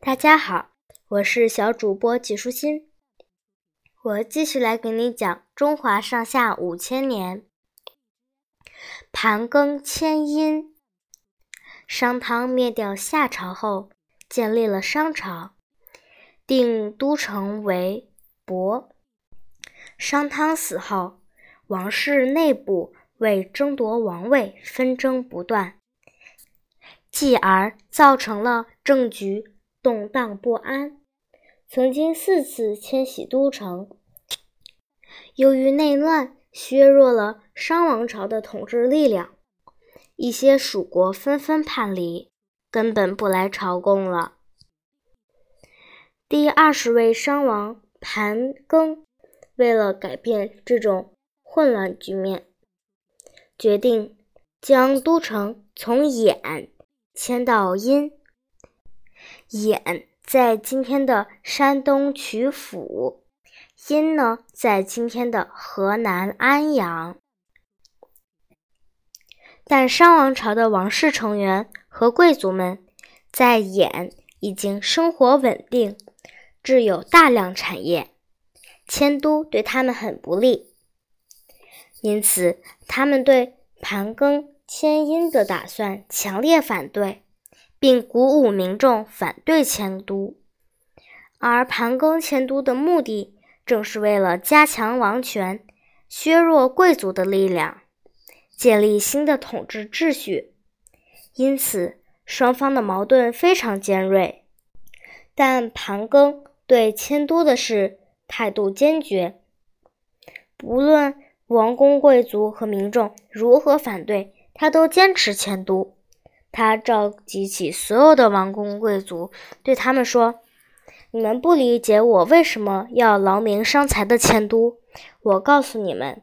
大家好，我是小主播纪舒心，我继续来给你讲中华上下五千年。盘庚迁殷，商汤灭掉夏朝后，建立了商朝，定都城为亳。商汤死后，王室内部为争夺王位纷争不断，继而造成了政局。动荡不安，曾经四次迁徙都城。由于内乱削弱了商王朝的统治力量，一些属国纷纷叛离，根本不来朝贡了。第二十位商王盘庚为了改变这种混乱局面，决定将都城从兖迁到殷。兖在今天的山东曲阜，殷呢在今天的河南安阳。但商王朝的王室成员和贵族们在兖已经生活稳定，置有大量产业，迁都对他们很不利，因此他们对盘庚迁殷的打算强烈反对。并鼓舞民众反对迁都，而盘庚迁都的目的正是为了加强王权、削弱贵族的力量、建立新的统治秩序。因此，双方的矛盾非常尖锐。但盘庚对迁都的事态度坚决，不论王公贵族和民众如何反对，他都坚持迁都。他召集起所有的王公贵族，对他们说：“你们不理解我为什么要劳民伤财的迁都。我告诉你们，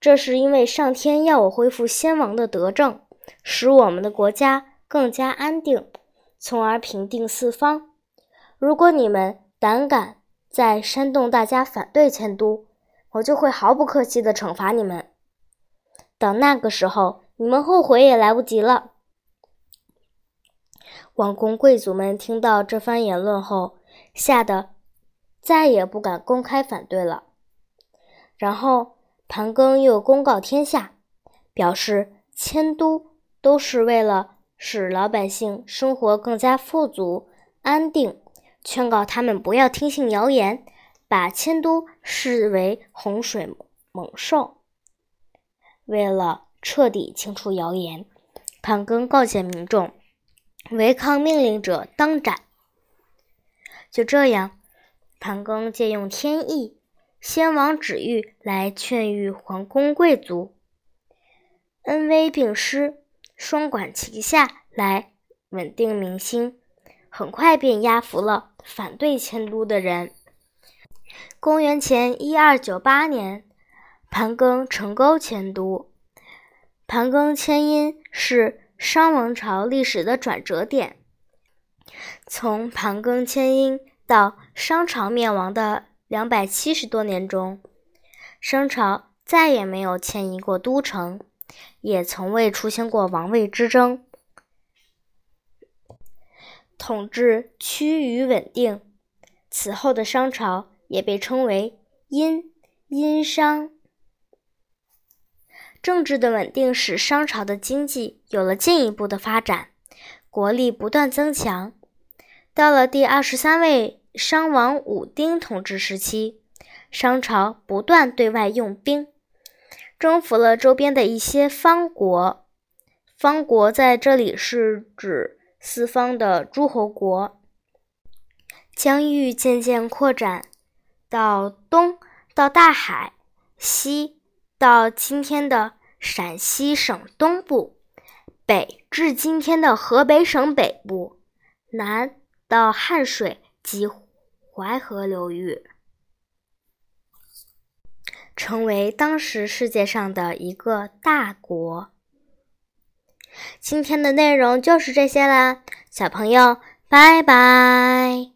这是因为上天要我恢复先王的德政，使我们的国家更加安定，从而平定四方。如果你们胆敢再煽动大家反对迁都，我就会毫不客气地惩罚你们。到那个时候，你们后悔也来不及了。”王公贵族们听到这番言论后，吓得再也不敢公开反对了。然后盘庚又公告天下，表示迁都都是为了使老百姓生活更加富足安定，劝告他们不要听信谣言，把迁都视为洪水猛兽。为了彻底清除谣言，盘庚告诫民众。违抗命令者当斩。就这样，盘庚借用天意、先王旨谕来劝谕皇宫贵族，恩威并施，双管齐下来稳定民心，很快便压服了反对迁都的人。公元前一二九八年，盘庚成功迁都。盘庚迁殷是。商王朝历史的转折点，从盘庚迁殷到商朝灭亡的两百七十多年中，商朝再也没有迁移过都城，也从未出现过王位之争，统治趋于稳定。此后的商朝也被称为殷殷商。政治的稳定使商朝的经济有了进一步的发展，国力不断增强。到了第二十三位商王武丁统治时期，商朝不断对外用兵，征服了周边的一些方国。方国在这里是指四方的诸侯国。疆域渐渐扩展到东，到大海，西。到今天的陕西省东部，北至今天的河北省北部，南到汉水及淮河流域，成为当时世界上的一个大国。今天的内容就是这些啦，小朋友，拜拜。